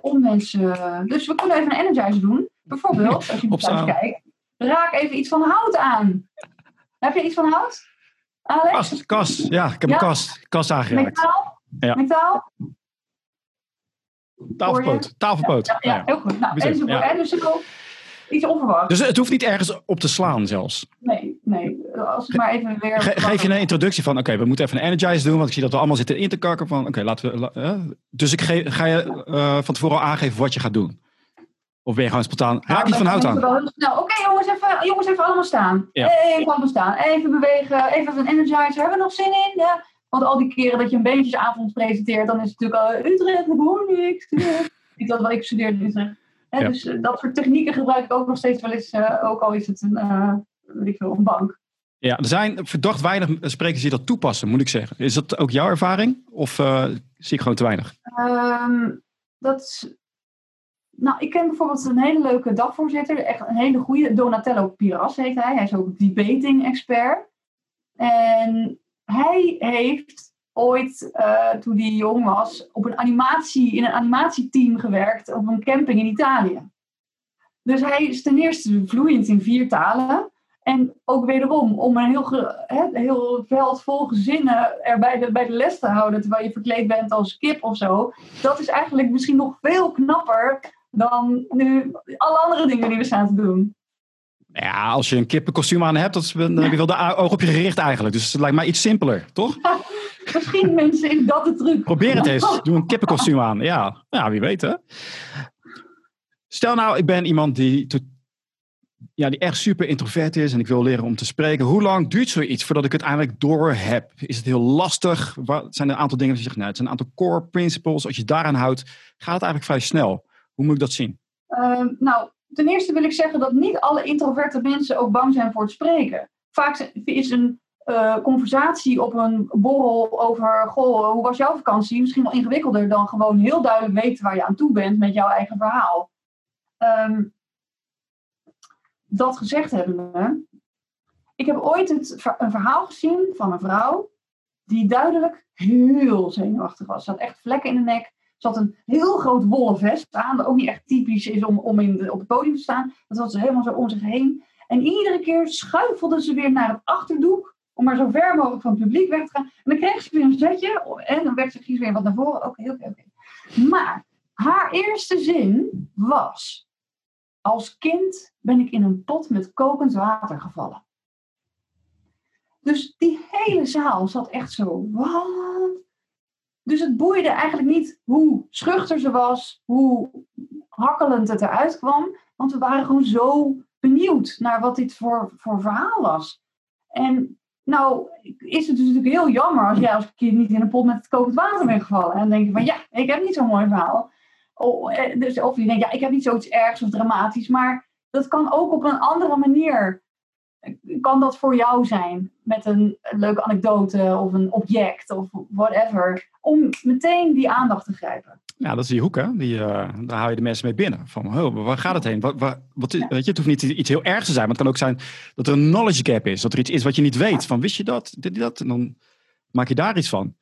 Om mensen. Dus we kunnen even een energizer doen. Bijvoorbeeld, als je thuis kijkt, raak even iets van hout aan. Heb je iets van hout? Alex? Kast, kast. Ja, ik heb Ja? een kast, kast aangeraakt. Metaal? Ja. Metaal? Tafelpoot. Tafelpoot. Ja, ja, Ja. heel goed. Nou, Bezet, enzovoort. ja. hè, Dus ik ook iets onverwachts. Dus het hoeft niet ergens op te slaan zelfs. Nee, nee. Als het maar even weer... Ge- geef je een introductie van, oké, we moeten even een energize doen, want ik zie dat we allemaal zitten in te kakken van, oké, laten we... dus ik ge- ga je eh, van tevoren al aangeven wat je gaat doen? Of ben je gewoon spontaan, iets van hout aan? Oké jongens, even, jongens, even allemaal staan. Ja. Even allemaal staan. Even bewegen. Even een energizer. Hebben we nog zin in? Ja. Want al die keren dat je een beentjesavond presenteert, dan is het natuurlijk al Utrecht, de hoor niks. Niet dat wel ik studeerde in Utrecht. Ja. Dus eh, dat soort technieken gebruik ik ook nog steeds wel eens, eh, ook al is het een, eh, weet ik veel, een bank. Ja, er zijn verdacht weinig sprekers die dat toepassen, moet ik zeggen. Is dat ook jouw ervaring? Of zie ik gewoon te weinig? Ehm, dat nou, ik ken bijvoorbeeld een hele leuke dagvoorzitter, echt een hele goede, Donatello Piras heet hij. Hij is ook debating expert. En hij heeft ooit, eh, toen hij jong was, op een animatie, in een animatieteam gewerkt op een camping in Italië. Dus hij is ten eerste vloeiend in vier talen. En ook wederom, om een heel, een heel veld vol gezinnen er bij de, bij de les te houden terwijl je verkleed bent als kip of zo. Dat is eigenlijk misschien nog veel knapper dan nu alle andere dingen die we staan te doen. Ja, als je een kippenkostuum aan hebt, dat is, dan heb je wel de oog op je gericht eigenlijk. Dus het lijkt mij iets simpeler, toch? Misschien mensen is dat de truc. Probeer het eens. Doe een kippenkostuum aan. Ja, ja wie weet hè. Stel nou, ik ben iemand die, ja, die echt super introvert is en ik wil leren om te spreken. Hoe lang duurt zoiets voordat ik het eigenlijk door heb? Is het heel lastig? Wat zijn er een aantal dingen dat je zegt, nou, het zijn een aantal core principles. Als je daaraan houdt, gaat het eigenlijk vrij snel. Hoe moet ik dat zien? Ehm, nou, ten eerste wil ik zeggen dat niet alle introverte mensen ook bang zijn voor het spreken. Vaak is een eh, conversatie op een borrel over, goh, hoe was jouw vakantie? Misschien wel ingewikkelder dan gewoon heel duidelijk weten waar je aan toe bent met jouw eigen verhaal. Ehm, dat gezegd hebbende, ik heb ooit het, een verhaal gezien van een vrouw die duidelijk heel zenuwachtig was. Ze had echt vlekken in de nek. Ze had een heel groot wollen vest aan, dat ook niet echt typisch is om, om in op het podium te staan. Dat had ze helemaal zo om zich heen. En iedere keer schuifelde ze weer naar het achterdoek, om maar zo ver mogelijk van het publiek weg te gaan. En dan kreeg ze weer een zetje, en dan werd ze weer wat naar voren. Oké, oké, oké. Maar haar eerste zin was: Als kind ben ik in een pot met kokend water gevallen. Dus die hele zaal zat echt zo, wat? Dus het boeide eigenlijk niet hoe schuchter ze was, hoe hakkelend het eruit kwam. Want we waren gewoon zo benieuwd naar wat dit voor, voor verhaal was. En nou is het dus natuurlijk heel jammer als jij als kind niet in een pot met kokend water bent gevallen. En dan denk je van ja, ik heb niet zo'n mooi verhaal. Oh, eh, dus, of je denkt ja, ik heb niet zoiets ergs of dramatisch. Maar dat kan ook op een andere manier kan dat voor jou zijn met een leuke anekdote of een object of whatever, om meteen die aandacht te grijpen. Ja, dat is die hoek, hè? Die, eh, daar hou je de mensen mee binnen. Van, oh, waar gaat het heen? Wat, wat, wat Ja. weet je, het hoeft niet iets heel ergs te zijn, maar het kan ook zijn dat er een knowledge gap is. Dat er iets is wat je niet weet. Van, wist je dat? Dit, dat? En dan maak je daar iets van.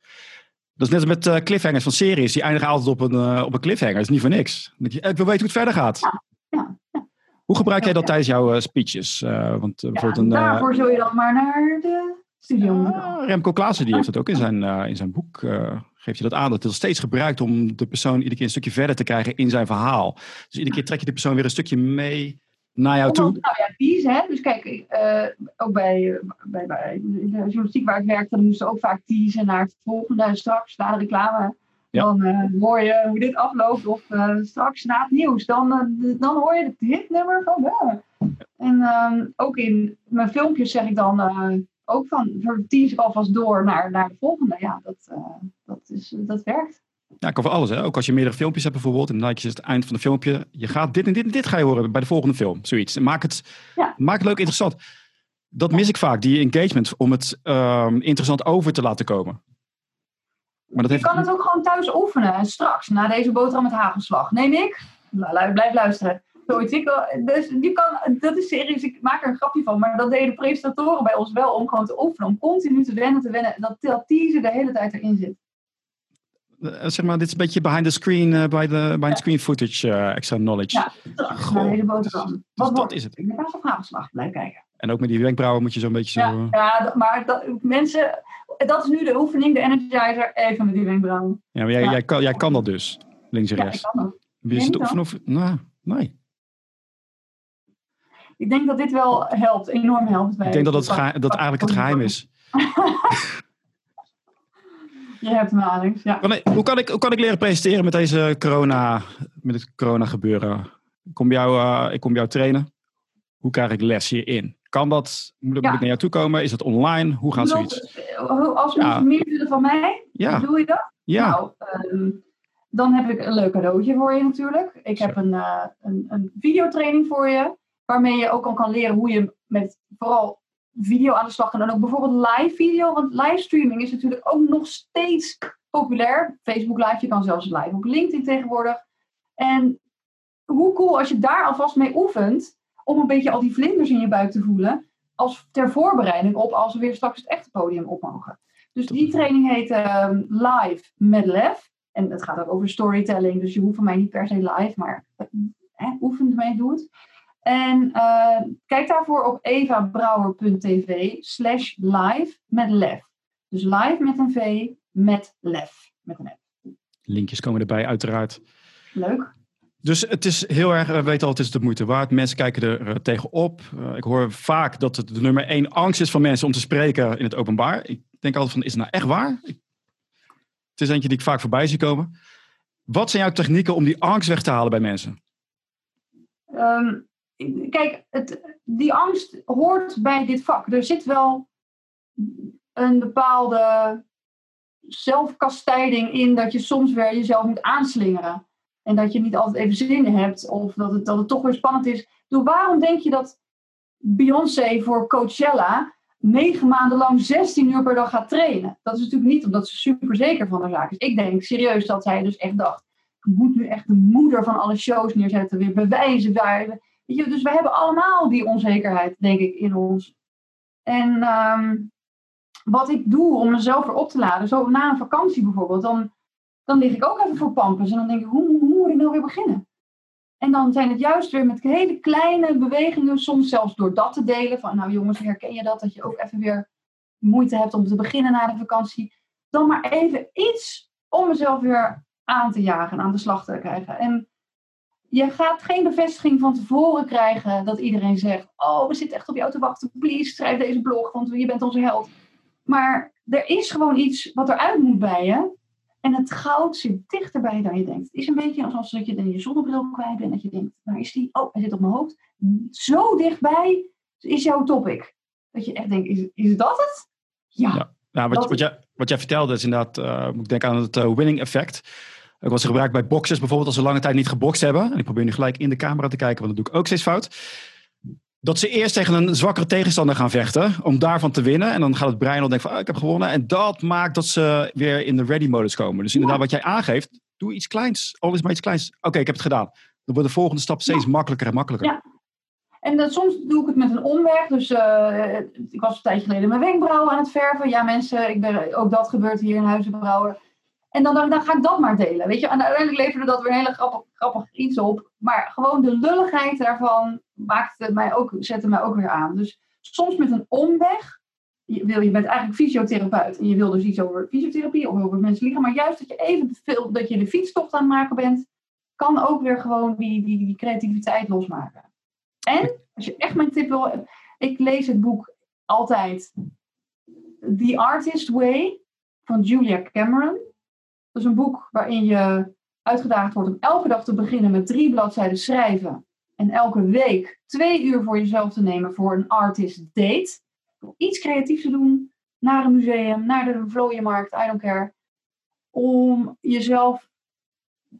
Dat is net als met eh, cliffhangers van series. Die eindigen altijd op een, eh, op een cliffhanger. Dat is niet voor niks. Je, ik wil weten hoe het verder gaat. ja, Hoe gebruik jij dat tijdens jouw eh, speeches? Eh, want eh, bijvoorbeeld een, daarvoor zul je dan maar naar de studio moeten. Ah, Remco Klaassen die heeft dat ook in zijn, in zijn boek. geeft hij dat aan. Dat dat steeds gebruikt om de persoon iedere keer een stukje verder te krijgen in zijn verhaal. Dus iedere keer trek je de persoon weer een stukje mee naar jou toe. nou ja, teasen, hè. Dus kijk, ook bij, bij, bij de journalistiek waar ik werkte, dan moesten ook vaak teasen naar het volgende. Straks na de reclame, Ja. dan eh, hoor je hoe dit afloopt. Of eh, straks na het nieuws, dan, eh, dan hoor je het hitnummer van... eh. En ehm, ook in mijn filmpjes zeg ik dan ook van, ik alvast door naar, naar de volgende. Ja, dat, dat, is, dat werkt. Ja, kan voor alles. Hè? Ook als je meerdere filmpjes hebt bijvoorbeeld. En dan je het eind van het filmpje. Je gaat dit en dit en dit ga je horen bij de volgende film. Zoiets. En maak het, Ja. maak het leuk interessant. Dat mis ik vaak, die engagement. Om het ehm, interessant over te laten komen. Maar dat Je heeft, kan het ook gewoon thuis oefenen. En straks, na deze boterham met hagelslag, neem ik, blijf luisteren. Zoiets. Ik, wel- dus je kan, dat is serieus, ik maak er een grapje van, maar dat deden presentatoren bij ons wel om gewoon te oefenen. Om continu te wennen, te wennen. Dat, dat teaser de hele tijd erin zit. Eh, zeg maar, dit is een beetje behind the screen, eh, bij de behind the screen footage, eh, extra knowledge. Ja, Goh, na deze boterham. Dus Wat dat wordt is het. Ik kaas of hagelslag, blijf kijken. En ook met die wenkbrauwen moet je zo'n beetje zo... Ja, eh, ja dat- maar dat, mensen, dat is nu de oefening, de energizer, even met die wenkbrauwen. Ja, maar jij, Ja. jij, kan, jij kan dat dus. Links en Ja, rechts. ik kan dat. Wie is het op vanaf... Nou, nee. Ik denk dat dit wel helpt, enorm helpt. Bij Ik denk dat het, geheim- dat eigenlijk het geheim is. Je hebt Alex. Ja. Kan ik- hoe, kan ik, hoe kan ik leren presenteren met deze corona, met het corona gebeuren? Ik kom jou, eh, ik kom jou trainen. Hoe krijg ik les hierin? Kan dat? Moet ik, Ja. moet ik naar jou toe komen? Is het online? Hoe gaat Bedoel, zoiets? eh, Als mensen meer willen van mij, Ja, doe je dat? ja. Nou, ehm, dan heb ik een leuk cadeautje voor je natuurlijk. Ik heb een, eh, een, een videotraining voor je. Waarmee je ook al kan leren hoe je met vooral video aan de slag kan. En ook bijvoorbeeld live video. Want livestreaming is natuurlijk ook nog steeds populair. Facebook live, je kan zelfs live op LinkedIn tegenwoordig. En hoe cool als je daar alvast mee oefent. Om een beetje al die vlinders in je buik te voelen. Als ter voorbereiding op als we weer straks het echte podium op mogen. Dus die training heet ehm, Live met Lef. En het gaat ook over storytelling. Dus je hoeft van mij niet per se live. Maar eh, hè, oefen ermee, doe het. En eh, kijk daarvoor op evabrouwer.tv slash live met lef. Dus live met een V met lef. Met een F. Linkjes komen erbij, uiteraard. Leuk. Dus het is heel erg, we weten al, het is de moeite waard. Mensen kijken er eh, tegenop. Eh, ik hoor vaak dat het de nummer één angst is van mensen om te spreken in het openbaar. Ik denk altijd van, is het nou echt waar? Ik- het is eentje die ik vaak voorbij zie komen. Wat zijn jouw technieken om die angst weg te halen bij mensen? Ehm, kijk, het, die angst hoort bij dit vak. Er zit wel een bepaalde zelfkastijding in dat je soms weer jezelf moet aanslingeren. En dat je niet altijd even zin hebt of dat het, dat het toch weer spannend is. Doe, waarom denk je dat Beyoncé voor Coachella negen maanden lang 16 uur per dag gaat trainen? Dat is natuurlijk niet omdat ze super zeker van haar zaak is. Ik denk serieus dat zij dus echt dacht, ik moet nu echt de moeder van alle shows neerzetten, weer bewijzen waar. Dus we hebben allemaal die onzekerheid, denk ik, in ons. En ehm, wat ik doe om mezelf weer op te laden, zo na een vakantie bijvoorbeeld, dan, dan lig ik ook even voor pampers en dan denk ik, hoe, hoe moet ik nou weer beginnen? En dan zijn het juist weer met hele kleine bewegingen, soms zelfs door dat te delen. Van nou jongens, herken je dat? Dat je ook even weer moeite hebt om te beginnen na de vakantie. Dan maar even iets om mezelf weer aan te jagen, aan de slag te krijgen. En je gaat geen bevestiging van tevoren krijgen dat iedereen zegt: Oh, we zitten echt op jou te wachten. Please, schrijf deze blog, want je bent onze held. Maar er is gewoon iets wat eruit moet bij je. En het goud zit dichterbij dan je denkt. Het is een beetje alsof dat je dan je zonnebril kwijt bent. Dat je denkt, waar is die? Oh, hij zit op mijn hoofd. Zo dichtbij is jouw topic. Dat je echt denkt, is, is dat het? Ja. Ja. Nou, wat, wat, jij, wat jij vertelde is inderdaad, moet ik denken aan het eh, winning effect. Ik was gebruikt bij boxers bijvoorbeeld als ze lange tijd niet gebokst hebben. En ik probeer nu gelijk in de camera te kijken, want dat doe ik ook steeds fout. Dat ze eerst tegen een zwakkere tegenstander gaan vechten om daarvan te winnen. En dan gaat het brein al denken van, oh, ik heb gewonnen. En dat maakt dat ze weer in de ready-modus komen. Dus inderdaad, wat jij aangeeft, doe iets kleins. Al is maar iets kleins. Oké, ik heb het gedaan. Dan wordt de volgende stap steeds makkelijker en makkelijker. Ja. En dan soms doe ik het met een omweg. Dus eh, ik was een tijdje geleden mijn wenkbrauwen aan het verven. Ja, mensen, ik ben, ook dat gebeurt hier in Huizenbrouwer. En dan, dan, dan ga ik dat maar delen. Weet je, en uiteindelijk leverde dat weer een hele grappig, grappig iets op. Maar gewoon de lulligheid daarvan maakte het mij ook, zette mij ook weer aan. Dus soms met een omweg. Je, wil, je bent eigenlijk fysiotherapeut. En je wil dus iets over fysiotherapie of over mensen lichaam. Maar juist dat je even veel, dat je de fietstocht aan het maken bent. Kan ook weer gewoon die, die, die creativiteit losmaken. En als je echt mijn tip wil, ik lees het boek altijd The Artist Way van Julia Cameron. Dat is een boek waarin je uitgedaagd wordt om elke dag te beginnen met drie bladzijden schrijven. En elke week twee uur voor jezelf te nemen voor een artist date. Om iets creatiefs te doen. Naar een museum, naar de vlooienmarkt, I don't care. Om jezelf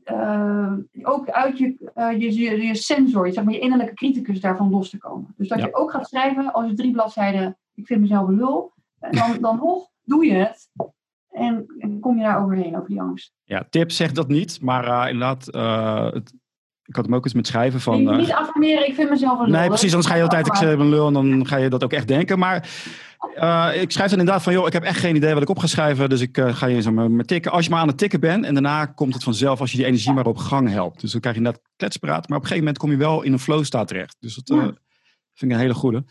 eh, ook uit je, eh, je, je, je sensor, zeg maar, je innerlijke criticus daarvan los te komen. Dus dat Ja. je ook gaat schrijven als je drie bladzijden, ik vind mezelf een lul, en dan, dan nog doe je het. En, en kom je daar overheen, over die angst. Ja, tip zegt dat niet. Maar eh, inderdaad, eh, het, ik had hem ook eens met schrijven En van... je eh, niet affirmeren, ik vind mezelf een lul. Nee, precies. Anders ga je de hele tijd, ik ben een lul en dan ga je dat ook echt denken. Maar ik schrijf dan inderdaad van, joh, ik heb echt geen idee wat ik op ga schrijven. Dus ik ga je zo maar, maar tikken. Als je maar aan het tikken bent en daarna komt het vanzelf als je die energie maar op gang helpt. Dus dan krijg je net kletspraat. Maar op een gegeven moment kom je wel in een flow staat terecht. Dus dat Ja. vind ik een hele goede.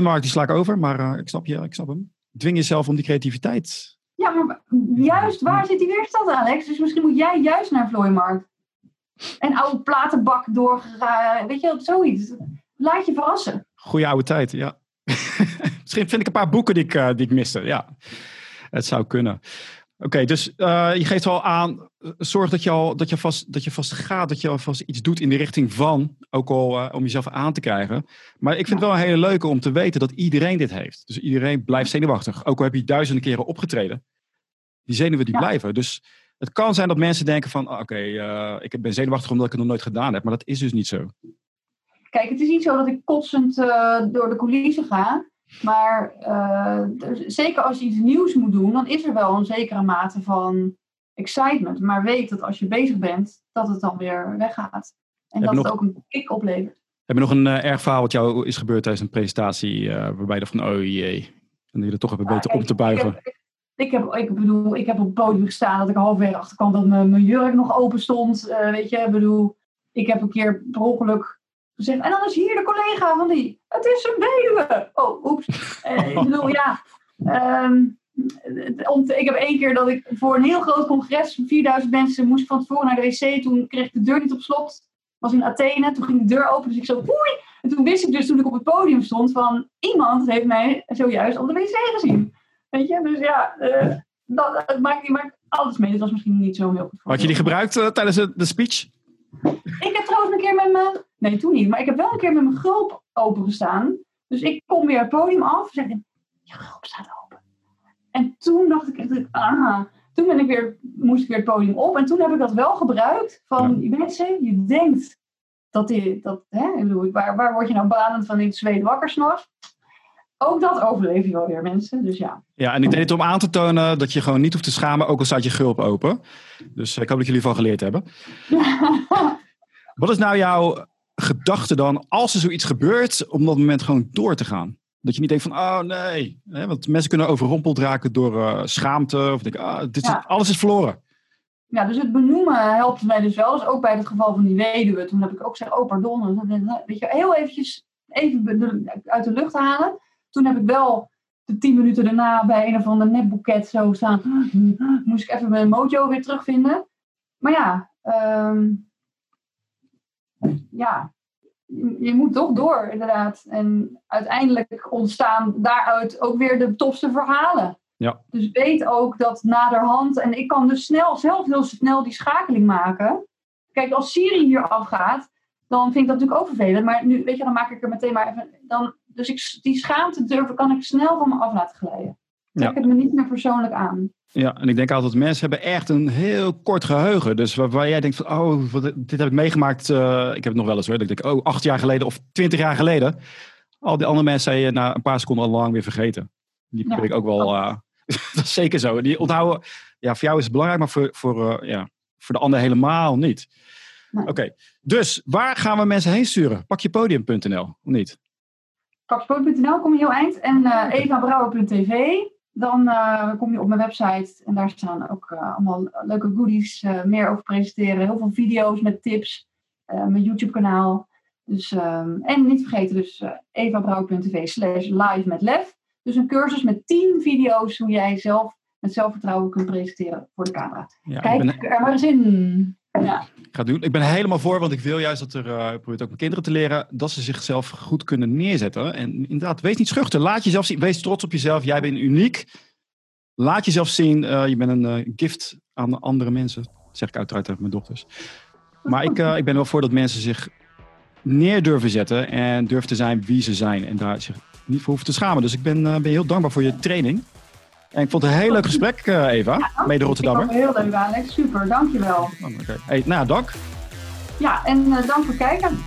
Mark, die sla ik over, maar uh, ik snap je, ik snap hem. Dwing jezelf om die creativiteit. Ja, maar juist waar zit die weerstand, Alex? Dus misschien moet jij juist naar Mark. En oude platenbak door, weet je, zoiets. Laat je verrassen. Goeie oude tijd, ja. misschien vind ik een paar boeken die ik, uh, die ik miste, ja. Het zou kunnen. Oké, dus uh, je geeft wel aan, zorg dat je, al, dat, je vast, dat je vast gaat, dat je alvast iets doet in de richting van, ook al uh, om jezelf aan te krijgen. Maar ik vind het wel een hele leuke om te weten dat iedereen dit heeft. Dus iedereen blijft zenuwachtig. Ook al heb je duizenden keren opgetreden, die zenuwen die blijven. Dus het kan zijn dat mensen denken van, ah, oké, uh, ik ben zenuwachtig omdat ik het nog nooit gedaan heb. Maar dat is dus niet zo. Kijk, het is niet zo dat ik kotsend door de coulissen ga. Maar uh, zeker als je iets nieuws moet doen, dan is er wel een zekere mate van excitement. Maar weet dat als je bezig bent, dat het dan weer weggaat. En dat het ook een kick oplevert. Heb je nog een uh, erg verhaal wat jou is gebeurd tijdens een presentatie, uh, waarbij je van, oh jee, en je er toch even ja, beter om te buigen? Ik heb, ik, heb, ik bedoel, ik heb op het podium gestaan dat ik halverwege achterkwam dat mijn, mijn jurk nog open stond. weet je, ik bedoel, ik heb een keer per ongeluk En dan is hier de collega van die. Het is een weduwe. Oh, oeps. Uh, ik bedoel, ja. Um, ik heb één keer dat ik voor een heel groot congres, 4000 mensen, moest van tevoren naar de wc. Toen kreeg ik de deur niet op slot. was in Athene. Toen ging de deur open. Dus ik zo, oei. En toen wist ik dus toen ik op het podium stond van iemand heeft mij zojuist op de wc gezien. Weet je, dus ja, uh, dat, dat maakt, maakt alles mee. Dat was misschien niet zo heel goed. Had je die gebruikt uh, tijdens de, de speech? Ik heb trouwens een keer met mijn... Nee, toen niet. Maar ik heb wel een keer met mijn gulp opengestaan. Dus ik kom weer het podium af. Zeg ik, je gulp staat open. En toen dacht ik echt, aha. Toen ben ik weer, moest ik weer het podium op. En toen heb ik dat wel gebruikt. Van, ja. mensen, je denkt dat die... Dat, hè, ik bedoel, waar, waar word je nou banend van in het zweet wakker s'nachts? ook dat overleef je wel weer, mensen. Dus ja. Ja, en ik deed het om aan te tonen dat je gewoon niet hoeft te schamen, ook al staat je gulp open. Dus ik hoop dat jullie van geleerd hebben. Wat is nou jouw gedachte dan als er zoiets gebeurt, om dat moment gewoon door te gaan? Dat je niet denkt van, oh nee. Want mensen kunnen overrompeld raken door uh, schaamte. Of denken, ah, dit Ja. alles is verloren. Ja, dus het benoemen helpt mij dus wel. Dus ook bij het geval van die weduwe. Toen heb ik ook gezegd, oh pardon. Weet je, heel eventjes even uit de lucht halen. Toen heb ik wel de tien minuten daarna bij een of ander netboeket zo staan. Moest ik even mijn mojo weer terugvinden. Maar ja, um, ja, je moet toch door, inderdaad. En uiteindelijk ontstaan daaruit ook weer de tofste verhalen. Ja. Dus weet ook dat naderhand, en ik kan dus snel, zelf heel snel die schakeling maken. Kijk, als Siri hier afgaat, dan vind ik dat natuurlijk ook vervelend. Maar nu, weet je, dan maak ik er meteen maar even. Dan, dus ik, die schaamte durven kan ik snel van me af laten glijden. Trek ja. het me niet meer persoonlijk aan. Ja, en ik denk altijd, mensen hebben echt een heel kort geheugen. Dus waar, waar jij denkt van, oh, wat, dit heb ik meegemaakt. Uh, ik heb het nog wel eens hoor. Dat ik denk, oh, acht jaar geleden of twintig jaar geleden. Al die andere mensen zijn je na een paar seconden al lang weer vergeten. Die probeer ja. ik ook wel, uh, dat is zeker zo. Die onthouden, ja, voor jou is het belangrijk, maar voor, voor, uh, ja, voor de ander helemaal niet. Nee. Oké, okay. dus waar gaan we mensen heen sturen? Pakjepodium.nl, of niet? Pakjepodium.nl kom je heel eind. En uh, evabrouwer.tv, dan uh, kom je op mijn website. En daar staan ook uh, allemaal leuke goodies, meer over presenteren. Heel veel video's met tips. mijn YouTube kanaal. Dus, um, en niet vergeten dus evabrouwer.tv slash live met lef. Dus een cursus met 10 video's hoe jij zelf met zelfvertrouwen kunt presenteren voor de camera. Ja, Kijk ben... er maar eens in. Ja. Doen. Ik ben helemaal voor, want ik wil juist dat er, uh, ik probeer ook mijn kinderen te leren, dat ze zichzelf goed kunnen neerzetten. En inderdaad, wees niet schuchter. Laat jezelf zien. Wees trots op jezelf. Jij bent uniek. Laat jezelf zien. Uh, je bent een uh, gift aan andere mensen. Dat zeg ik uiteraard tegen mijn dochters. Maar ik, ik ben wel voor dat mensen zich neer durven zetten en durven te zijn wie ze zijn. En daar zich niet voor hoeven te schamen. Dus ik ben, ben heel dankbaar voor je training. En ik vond het een heel leuk gesprek, uh, Eva, ja, mede Rotterdammer. Heel leuk, Alex. Super, dankjewel. Oh, okay. hey, nou, dank. Ja, en uh, dank voor het kijken.